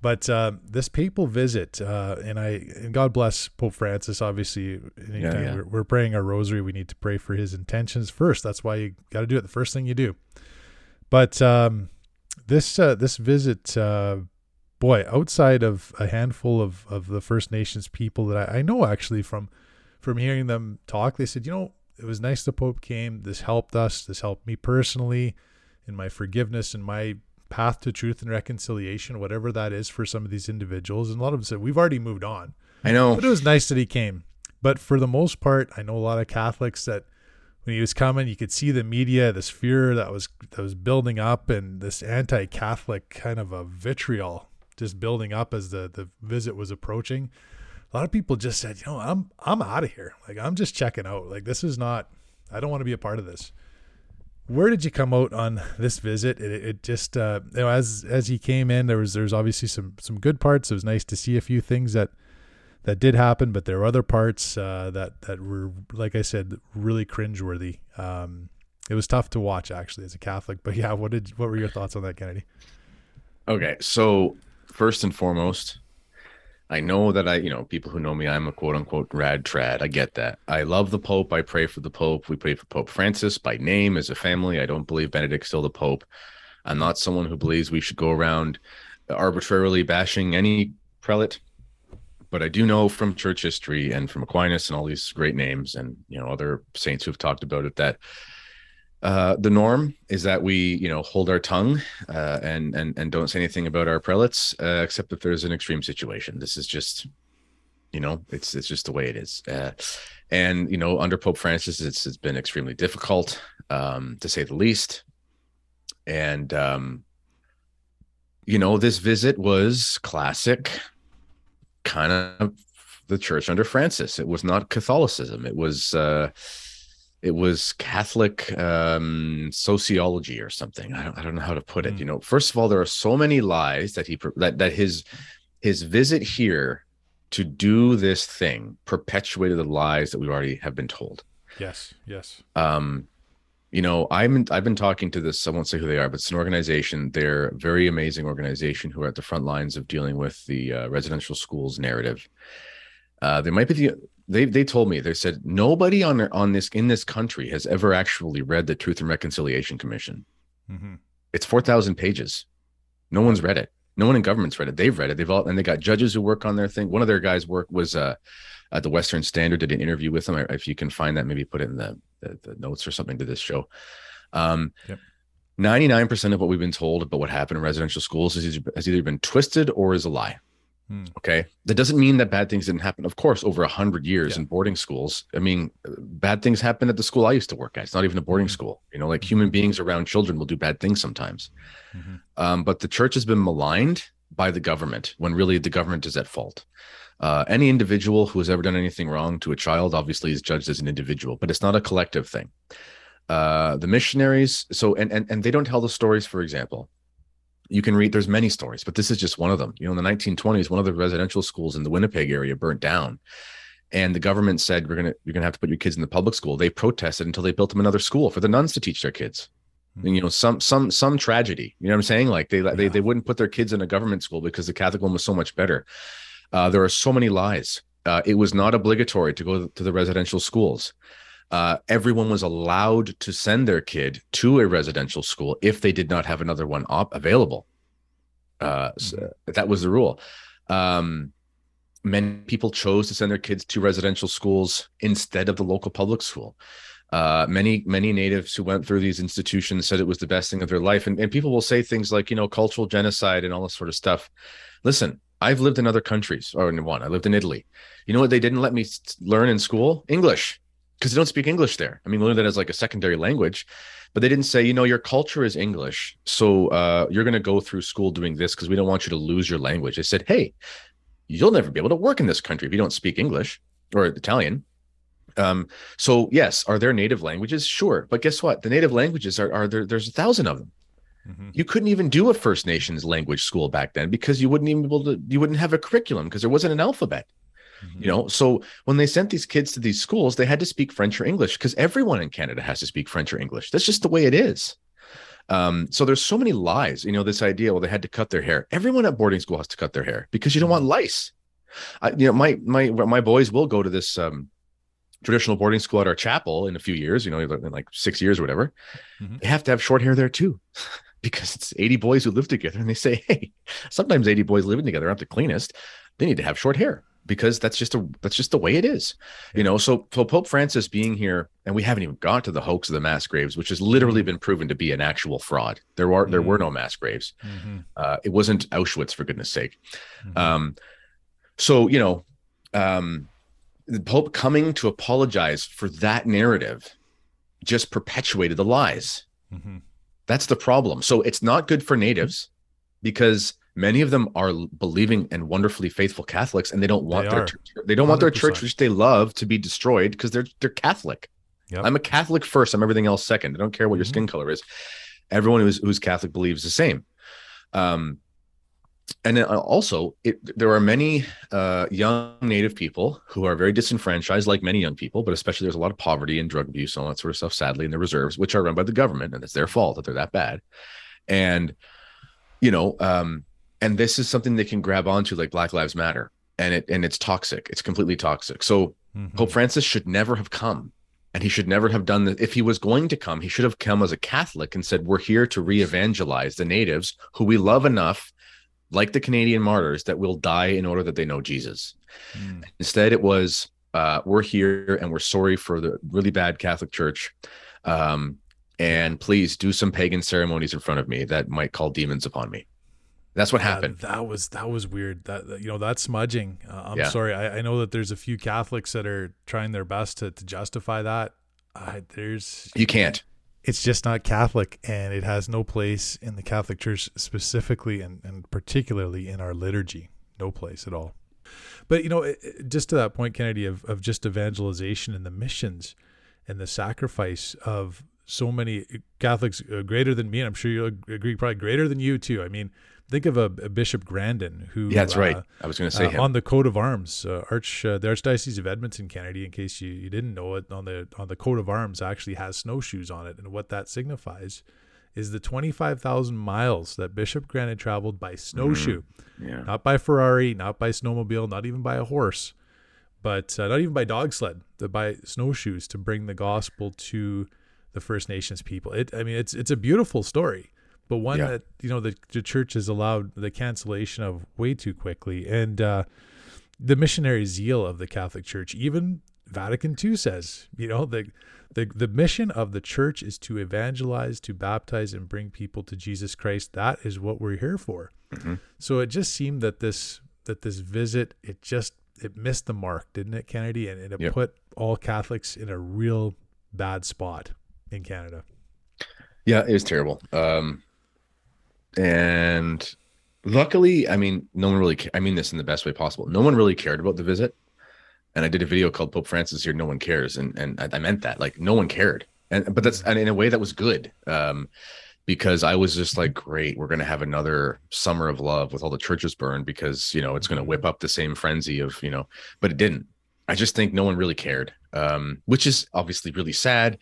But um, this papal visit, uh, and I and God bless Pope Francis. Obviously, anytime yeah. We're, we're praying our rosary. We need to pray for his intentions first. That's why you got to do it. The first thing you do. But um, this uh, this visit, uh, boy, outside of a handful of, of the First Nations people that I, I know actually from from hearing them talk, they said, you know, it was nice the Pope came. This helped us. This helped me personally in my forgiveness and my path to truth and reconciliation, whatever that is for some of these individuals. And a lot of them said, we've already moved on. I know. But it was nice that he came. But for the most part, I know a lot of Catholics that when he was coming, you could see the media, this fear that was that was building up, and this anti-Catholic kind of a vitriol just building up as the the visit was approaching. A lot of people just said, you know, I'm I'm out of here. Like I'm just checking out. Like this is not. I don't want to be a part of this. Where did you come out on this visit? It, it just uh, you know as as he came in, there was there's obviously some some good parts. It was nice to see a few things that that did happen, but there were other parts uh, that that were, like I said, really cringeworthy. Um, it was tough to watch actually as a Catholic. But yeah, what did what were your thoughts on that, Kennedy? Okay, so first and foremost, I know that I, you know, people who know me, I'm a quote unquote rad trad. I get that. I love the Pope. I pray for the Pope. We pray for Pope Francis by name as a family. I don't believe Benedict's still the Pope. I'm not someone who believes we should go around arbitrarily bashing any prelate. But I do know from church history and from Aquinas and all these great names and you know other saints who've talked about it that uh, the norm is that we you know hold our tongue uh, and and and don't say anything about our prelates uh, except if there's an extreme situation. This is just you know it's it's just the way it is. Uh, and you know under Pope Francis, it's it's been extremely difficult um, to say the least. And um, you know this visit was classic, kind of the church under Francis. It was not Catholicism. It was. Uh, it was Catholic um, sociology or something. I don't, I don't know how to put it. Mm. You know, first of all, there are so many lies that he that that his his visit here to do this thing perpetuated the lies that we already have been told. Yes, yes. Um, you know, I'm I've been talking to this. I won't say who they are, but it's an organization. They're a very amazing organization who are at the front lines of dealing with the uh, residential schools narrative. Uh, they might be the they they told me they said nobody on on this in this country has ever actually read the Truth and Reconciliation Commission. hmm It's four thousand pages. No one's read it. No one in government's read it. They've read it. They've all and they got judges who work on their thing. One of their guys work was uh, at the Western Standard. Did an interview with them. If you can find that, maybe put it in the the, the notes or something to this show. Um, Yep. 99% of what we've been told about what happened in residential schools is has either been twisted or is a lie. Hmm. Okay. That doesn't mean that bad things didn't happen. Of course, over a hundred years Yeah. in boarding schools. I mean, bad things happen at the school I used to work at. It's not even a boarding Mhm. school. You know, like human beings around children will do bad things sometimes. Mhm. Um, but the church has been maligned by the government when really the government is at fault. Uh, any individual who has ever done anything wrong to a child obviously is judged as an individual, but it's not a collective thing. Uh, the missionaries, so and and and they don't tell the stories. For example, you can read. There's many stories, but this is just one of them. You know, in the 1920s, one of the residential schools in the Winnipeg area burnt down, and the government said we're gonna you're gonna have to put your kids in the public school. They protested until they built them another school for the nuns to teach their kids and, you know some some some tragedy you know what i'm saying like they they, they wouldn't put their kids in a government school because the catholic one was so much better uh, there are so many lies. Uh, it was not obligatory to go to the residential schools. Uh, everyone was allowed to send their kid to a residential school if they did not have another one op- available. Uh, so that was the rule. Um, many people chose to send their kids to residential schools instead of the local public school. Uh, many many natives who went through these institutions said it was the best thing of their life. And, and people will say things like you know cultural genocide and all this sort of stuff. Listen i've lived in other countries or in one i lived in italy you know what they didn't let me learn in school english because they don't speak English there. I mean, learn that as like a secondary language, but they didn't say, you know, your culture is English, so uh, you're going to go through school doing this because we don't want you to lose your language. They said, hey, you'll never be able to work in this country if you don't speak English or Italian. Um, so yes, are there native languages? Sure, but guess what? The native languages are are there. There's a thousand of them. Mm-hmm. You couldn't even do a First Nations language school back then because you wouldn't even be able to. You wouldn't have a curriculum because there wasn't an alphabet. Mm-hmm. You know, so when they sent these kids to these schools, they had to speak French or English because everyone in Canada has to speak French or English. That's just the way it is. Um, so there's so many lies. You know, this idea. Well, they had to cut their hair. Everyone at boarding school has to cut their hair because you don't want mm-hmm. lice. I, you know, my my my boys will go to this um, traditional boarding school at our chapel in a few years. You know, in like six years or whatever. Mm-hmm. They have to have short hair there too. because it's 80 boys who live together and they say hey sometimes 80 boys living together aren't the cleanest they need to have short hair because that's just a that's just the way it is you know so so pope francis being here and we haven't even got to the hoax of the mass graves which has literally mm-hmm. been proven to be an actual fraud there are there were mm-hmm. no mass graves mm-hmm. uh, it wasn't auschwitz for goodness sake mm-hmm. um, so, you know, um, the Pope coming to apologize for that narrative just perpetuated the lies. Mm-hmm. That's the problem. So it's not good for natives because many of them are believing and wonderfully faithful Catholics, and they don't want they their they don't 100%. want their church, which they love, to be destroyed because they're they're Catholic. Yep. I'm a Catholic first. I'm everything else second. I don't care what mm-hmm. your skin color is. Everyone who's who's Catholic believes the same. Um, and uh, also it, there are many uh, young native people who are very disenfranchised like many young people but especially there's a lot of poverty and drug abuse and all that sort of stuff sadly in the reserves which are run by the government and it's their fault that they're that bad. And you know um, and this is something they can grab onto like black lives matter and it and it's toxic. It's completely toxic. So mm-hmm. pope francis should never have come and he should never have done that if he was going to come he should have come as a catholic and said we're here to re-evangelize the natives who we love enough like the Canadian martyrs, that will die in order that they know Jesus. Mm. Instead, it was uh, we're here and we're sorry for the really bad Catholic Church. Um, and please do some pagan ceremonies in front of me that might call demons upon me. That's what yeah, happened. That was that was weird. That you know that smudging. Uh, I'm yeah. sorry. I, I, know that there's a few Catholics that are trying their best to, to justify that. Uh, there's you can't it's just not Catholic and it has no place in the Catholic Church specifically and, and particularly in our liturgy. No place at all. But, you know, just to that point, Kennedy, of, of just evangelization and the missions and the sacrifice of so many Catholics uh, greater than me, and I'm sure you'll agree, probably greater than you too. I mean, think of a, a Bishop Grandin who yeah, that's uh, right. I was going to say uh, on the coat of arms, uh, Arch uh, the Archdiocese of Edmonton, Kennedy. In case you, you didn't know it, on the on the coat of arms actually has snowshoes on it, and what that signifies is the twenty five thousand miles that Bishop Grandin traveled by snowshoe, mm-hmm. yeah. not by Ferrari, not by snowmobile, not even by a horse, but uh, not even by dog sled, but by snowshoes to bring the gospel to the First Nations people. It, I mean, it's it's a beautiful story but one yeah. that you know the, the church has allowed the cancellation of way too quickly. And uh, the missionary zeal of the catholic church even vatican ii says you know the, the the mission of the church is to evangelize to baptize and bring people to jesus christ. That is what we're here for. Mm-hmm. so it just seemed that this that this visit it just it missed the mark didn't it kennedy? And, and it put all catholics in a real bad spot in canada. Yeah it was terrible. Um and luckily, I mean, no one really. I mean this in the best way possible. No one really cared about the visit, and I did a video called "Pope Francis here." No one cares, and and I, meant that. Like, no one cared, and but that's and in a way that was good. Um, because I was just like, great, we're gonna have another summer of love with all the churches burned because you know it's gonna whip up the same frenzy of you know, but it didn't. I just think no one really cared, um, which is obviously really sad,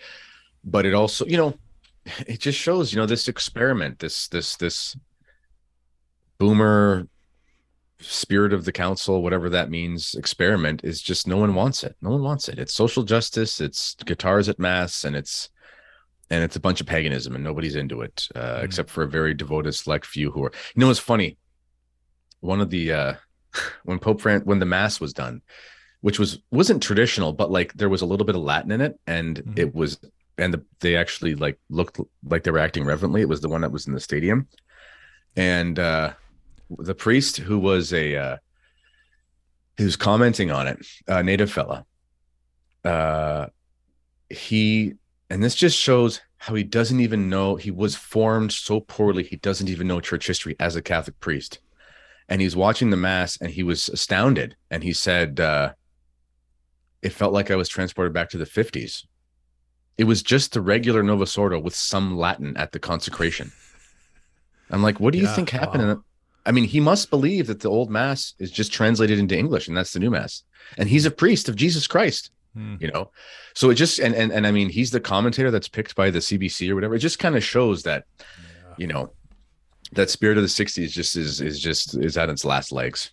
but it also you know it just shows you know this experiment this this this boomer spirit of the council whatever that means experiment is just no one wants it no one wants it it's social justice it's guitars at mass and it's and it's a bunch of paganism and nobody's into it uh, mm. except for a very devoted select few who are you know it's funny one of the uh when pope Fran- when the mass was done which was wasn't traditional but like there was a little bit of latin in it and mm-hmm. it was and the, they actually like looked like they were acting reverently. It was the one that was in the stadium, and uh, the priest who was a uh, was commenting on it, a native fella, uh, he and this just shows how he doesn't even know he was formed so poorly he doesn't even know church history as a catholic priest. And he's watching the mass and he was astounded. And he said uh, it felt like i was transported back to the 50s it was just the regular novus ordo with some latin at the consecration i'm like what do you Yeah, think happened wow. i mean he must believe that the old mass is just translated into english and that's the new mass and he's a priest of jesus christ Hmm. you know so it just and and, and i mean he's the commentator that's picked by the cbc or whatever it just kind of shows that Yeah. you know that spirit of the 60s just is is just is at its last legs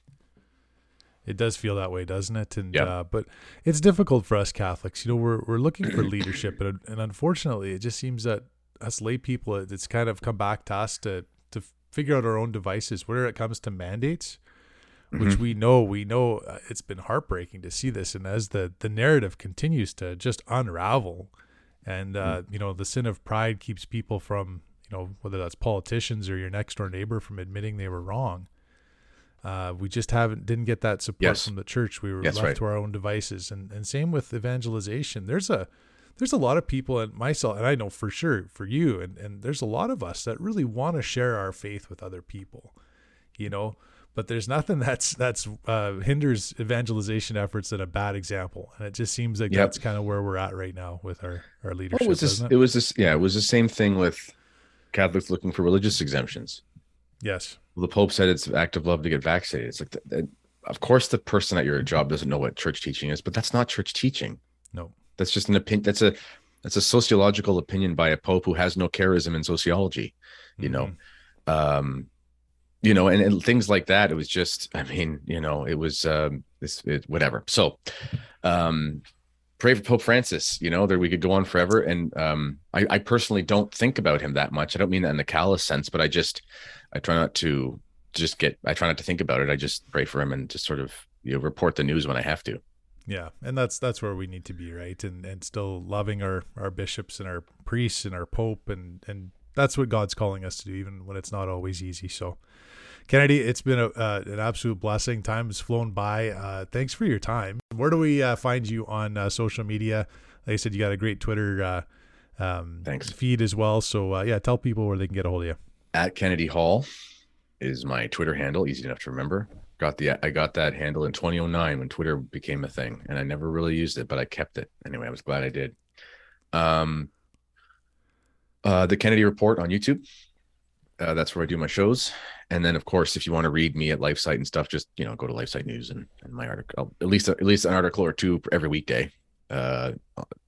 It does feel that way, doesn't it? And Yeah. uh, but it's difficult for us Catholics. You know, we're we're looking for leadership, but and unfortunately, it just seems that us lay people, it's kind of come back to us to to figure out our own devices. Where it comes to mandates, which Mhm. we know, we know uh, it's been heartbreaking to see this, and as the the narrative continues to just unravel, and uh, Mm-hmm. you know, the sin of pride keeps people from you know whether that's politicians or your next door neighbor from admitting they were wrong. Uh, we just haven't didn't get that support Yes. from the church. We were That's left right. to our own devices, and and same with evangelization. There's a there's a lot of people and myself, and I know for sure for you, and and there's a lot of us that really want to share our faith with other people, you know. But there's nothing that's that's uh, hinders evangelization efforts than a bad example, and it just seems like Yep. that's kind of where we're at right now with our our leadership. Well, it was this it it? was this yeah it was the same thing with catholics looking for religious exemptions yes, the pope said it's an act of love to get vaccinated. It's like that, that- of course the person at your job doesn't know what church teaching is but that's not church teaching. No, that's just an opinion that's a that's a sociological opinion by a pope who has no charism in sociology you know? Mhm. um you know and, and things like that it was just i mean you know it was um this it, whatever. So um pray for pope francis you know there we could go on forever. And um I, I personally don't think about him that much. I don't mean that in the callous sense but i just i try not to just get i try not to think about it. I just pray for him and just sort of you know report the news when i have to. Yeah, and that's that's where we need to be, right? And and still loving our our bishops and our priests and our pope, and and that's what God's calling us to do, even when it's not always easy. So, Kennedy, it's been a, uh, an absolute blessing. Time has flown by. Uh, thanks for your time. Where do we uh, find you on uh, social media? Like I said, you got a great Twitter uh, um, Thanks. feed as well. So uh, yeah, tell people where they can get a hold of you. at Kennedy Hall is my Twitter handle, easy enough to remember. Got the I got that handle in 2009 when Twitter became a thing, and I never really used it, but I kept it anyway. I was glad I did. Um, uh, the Kennedy Report on YouTube. Uh, that's where I do my shows, and then of course, if you want to read me at LifeSite and stuff, just you know go to LifeSite News and, and my article. At least at least an article or two every weekday, uh,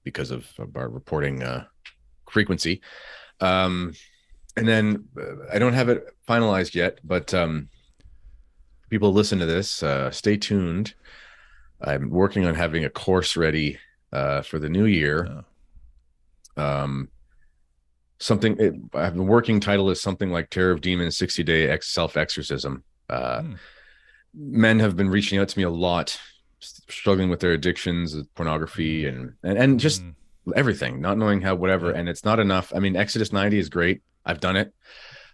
because of, of our reporting uh, frequency. Um, and then uh, I don't have it finalized yet, but um, people listen to this. Uh, stay tuned. I'm working on having a course ready uh, for the new year. Oh, Um, something it, I have the working title is something like Terror of Demons 60 Day ex- Self Exorcism. Uh, Hmm. Men have been reaching out to me a lot, struggling with their addictions, with pornography, and and, and just mm, everything, not knowing how whatever. Yeah. And it's not enough. I mean, Exodus 90 is great. I've done it.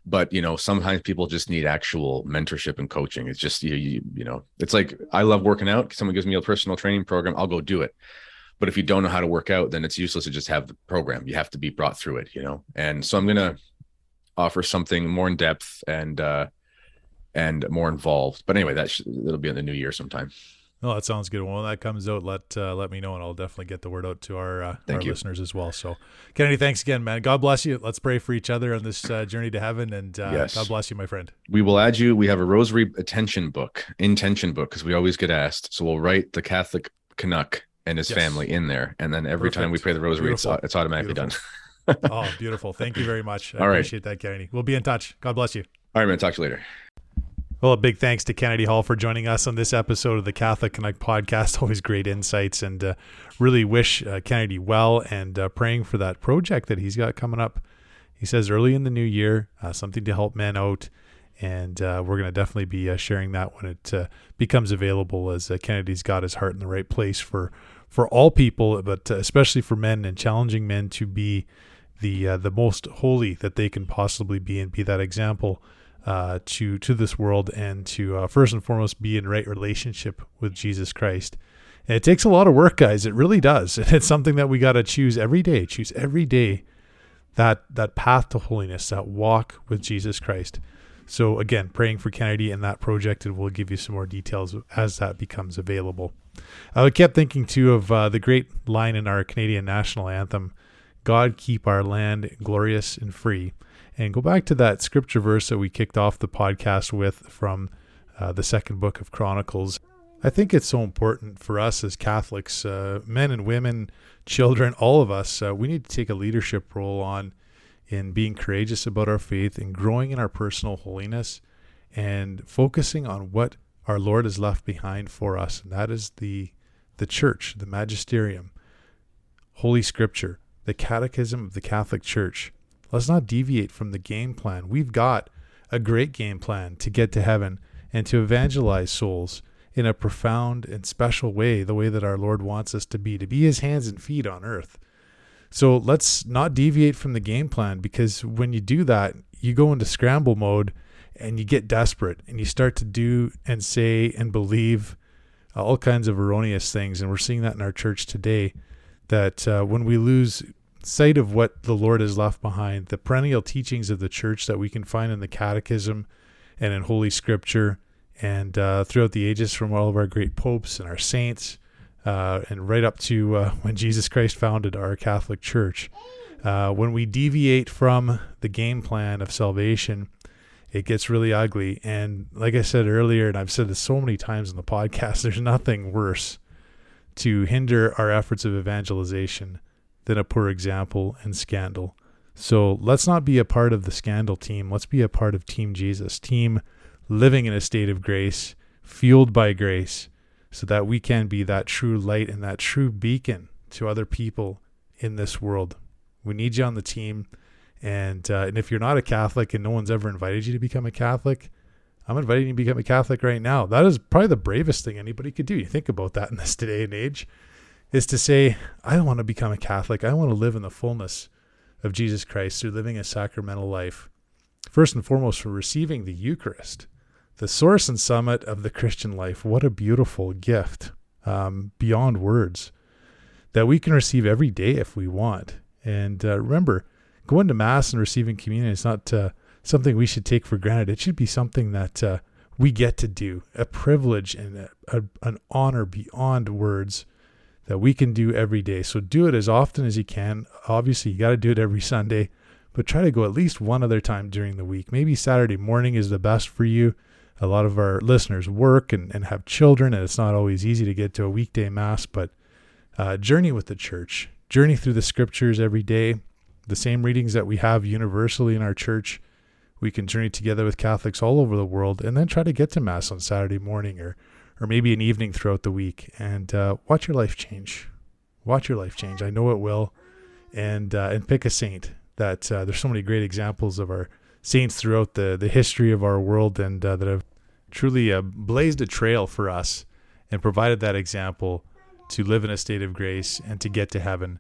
But you know, sometimes people just need actual mentorship and coaching. It's just you, you, you know, it's like I love working out. Someone gives me a personal training program, I'll go do it. But if you don't know how to work out, then it's useless to just have the program. You have to be brought through it, you know. And so I'm gonna offer something more in depth and uh and more involved. But anyway, that sh- it'll be in the new year sometime. No, that sounds good. Well, when that comes out, let uh, let me know, and I'll definitely get the word out to our uh, our you. listeners as well. So, Kennedy, thanks again, man. God bless you. Let's pray for each other on this uh, journey to heaven, and uh, Yes. God bless you, my friend. we will add you. We have a rosary attention book, intention book, because we always get asked. So we'll write the Catholic Canuck and his Yes. family in there, and then every time we pray the rosary, it's, Beautiful. it's automatically Beautiful. done. Oh, beautiful. Thank you very much. I All right. appreciate that, Kennedy. We'll be in touch. God bless you. All right, man. Talk to you later. Well, a big thanks to Kennedy Hall for joining us on this episode of the Catholic Canuck podcast. Always great insights, and uh, really wish uh, Kennedy well and uh, praying for that project that he's got coming up. He says early in the new year, uh, something to help men out, and uh, we're going to definitely be uh, sharing that when it uh, becomes available. As uh, Kennedy's got his heart in the right place for for all people, but uh, especially for men and challenging men to be the uh, the most holy that they can possibly be and be that example uh, to to this world and to uh, first and foremost be in right relationship with Jesus Christ. And it takes a lot of work, guys. It really does. And it's something that we got to choose every day. Choose every day that that path to holiness, that walk with Jesus Christ. So again, praying for Kennedy and that project, and we'll give you some more details as that becomes available. I kept thinking too of uh, the great line in our Canadian national anthem, "God keep our land glorious and free." And go back to that scripture verse that we kicked off the podcast with from uh, the second book of Chronicles. I think it's so important for us as Catholics, uh, men and women, children, all of us. Uh, we need to take a leadership role on in being courageous about our faith and growing in our personal holiness and focusing on what our Lord has left behind for us, and that is the the church, the magisterium, Holy Scripture, the catechism of the Catholic Church. Let's not deviate from the game plan. We've got a great game plan to get to heaven and to evangelize souls in a profound and special way, the way that our Lord wants us to be, to be his hands and feet on earth. So let's not deviate from the game plan because when you do that, you go into scramble mode and you get desperate and you start to do and say and believe all kinds of erroneous things. And we're seeing that in our church today that uh, when we lose sight of what the Lord has left behind, the perennial teachings of the church that we can find in the catechism and in Holy Scripture and uh, throughout the ages from all of our great popes and our saints uh, and right up to uh, when Jesus Christ founded our Catholic Church. Uh, when we deviate from the game plan of salvation, it gets really ugly. And like I said earlier, and I've said this so many times in the podcast, there's nothing worse to hinder our efforts of evangelization than a poor example and scandal. So let's not be a part of the scandal team. Let's be a part of Team Jesus, team living in a state of grace, fueled by grace, so that we can be that true light and that true beacon to other people in this world. We need you on the team. And, uh, and if you're not a Catholic and no one's ever invited you to become a Catholic, I'm inviting you to become a Catholic right now. That is probably the bravest thing anybody could do. You think about that in this today and age, is to say, I don't want to become a Catholic. I want to live in the fullness of Jesus Christ through living a sacramental life. First and foremost, for receiving the Eucharist the source and summit of the Christian life. What a beautiful gift um, beyond words that we can receive every day if we want. And uh, remember, going to Mass and receiving communion is not uh, something we should take for granted. It should be something that uh, we get to do, a privilege and a, a, an honor beyond words that we can do every day. So do it as often as you can. Obviously, you got to do it every Sunday, but try to go at least one other time during the week. Maybe Saturday morning is the best for you a lot of our listeners work and, and have children, and it's not always easy to get to a weekday mass, but uh, journey with the church, journey through the scriptures every day, the same readings that we have universally in our church. We can journey together with Catholics all over the world and then try to get to Mass on Saturday morning or, or maybe an evening throughout the week and uh, watch your life change. Watch your life change. I know it will. And, uh, and pick a saint that uh, there's so many great examples of our saints throughout the, the history of our world and uh, that have truly uh, blazed a trail for us and provided that example to live in a state of grace and to get to heaven.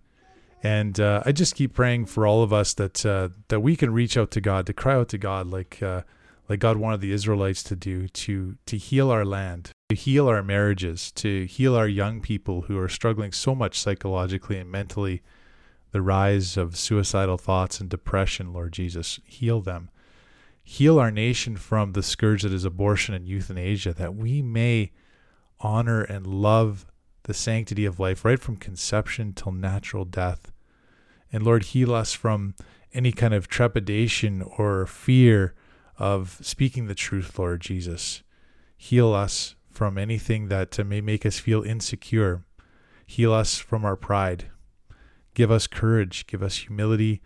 And uh, I just keep praying for all of us that uh, that we can reach out to God, to cry out to God, like uh, like God wanted the Israelites to do, to to heal our land, to heal our marriages, to heal our young people who are struggling so much psychologically and mentally. The rise of suicidal thoughts and depression, Lord Jesus, heal them heal our nation from the scourge that is abortion and euthanasia, that we may honor and love the sanctity of life right from conception till natural death. And Lord, heal us from any kind of trepidation or fear of speaking the truth, Lord Jesus. Heal us from anything that uh, may make us feel insecure. Heal us from our pride. Give us courage, give us humility,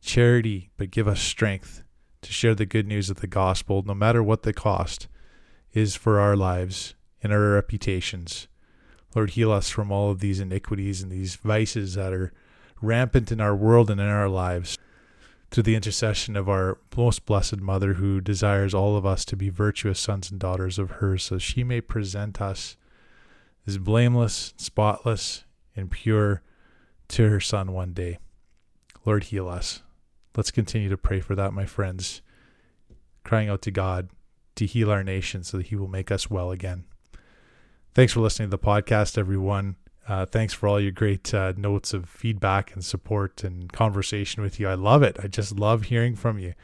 charity, but give us strength to share the good news of the gospel, no matter what the cost is for our lives and our reputations. Lord, heal us from all of these iniquities and these vices that are rampant in our world and in our lives. Through the intercession of our most blessed Mother, who desires all of us to be virtuous sons and daughters of hers, so she may present us as blameless, spotless, and pure to her Son one day. Lord, heal us. Let's continue to pray for that, my friends, crying out to God to heal our nation so that He will make us well again. Thanks for listening to the podcast, everyone. Uh, thanks for all your great uh, notes of feedback and support and conversation with you. I love it. I just love hearing from you.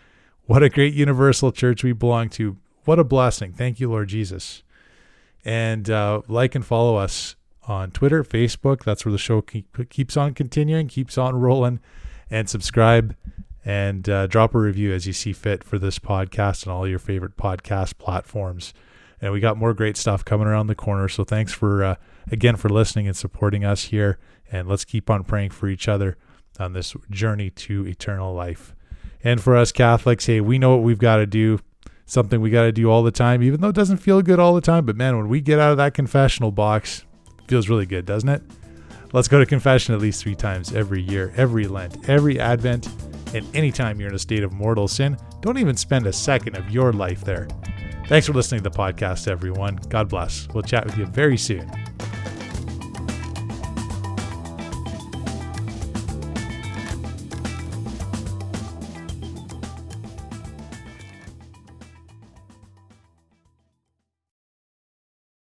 What a great universal church we belong to. What a blessing. Thank you, Lord Jesus. And uh, like and follow us on Twitter, Facebook. That's where the show keep, keeps on continuing, keeps on rolling. And subscribe and uh, drop a review as you see fit for this podcast and all your favorite podcast platforms. And we got more great stuff coming around the corner. So thanks for, uh, again, for listening and supporting us here. And let's keep on praying for each other on this journey to eternal life. And for us Catholics, hey, we know what we've got to do something we got to do all the time, even though it doesn't feel good all the time. But man, when we get out of that confessional box, feels really good, doesn't it? Let's go to confession at least three times every year, every Lent, every Advent, and anytime you're in a state of mortal sin. Don't even spend a second of your life there. Thanks for listening to the podcast, everyone. God bless. We'll chat with you very soon.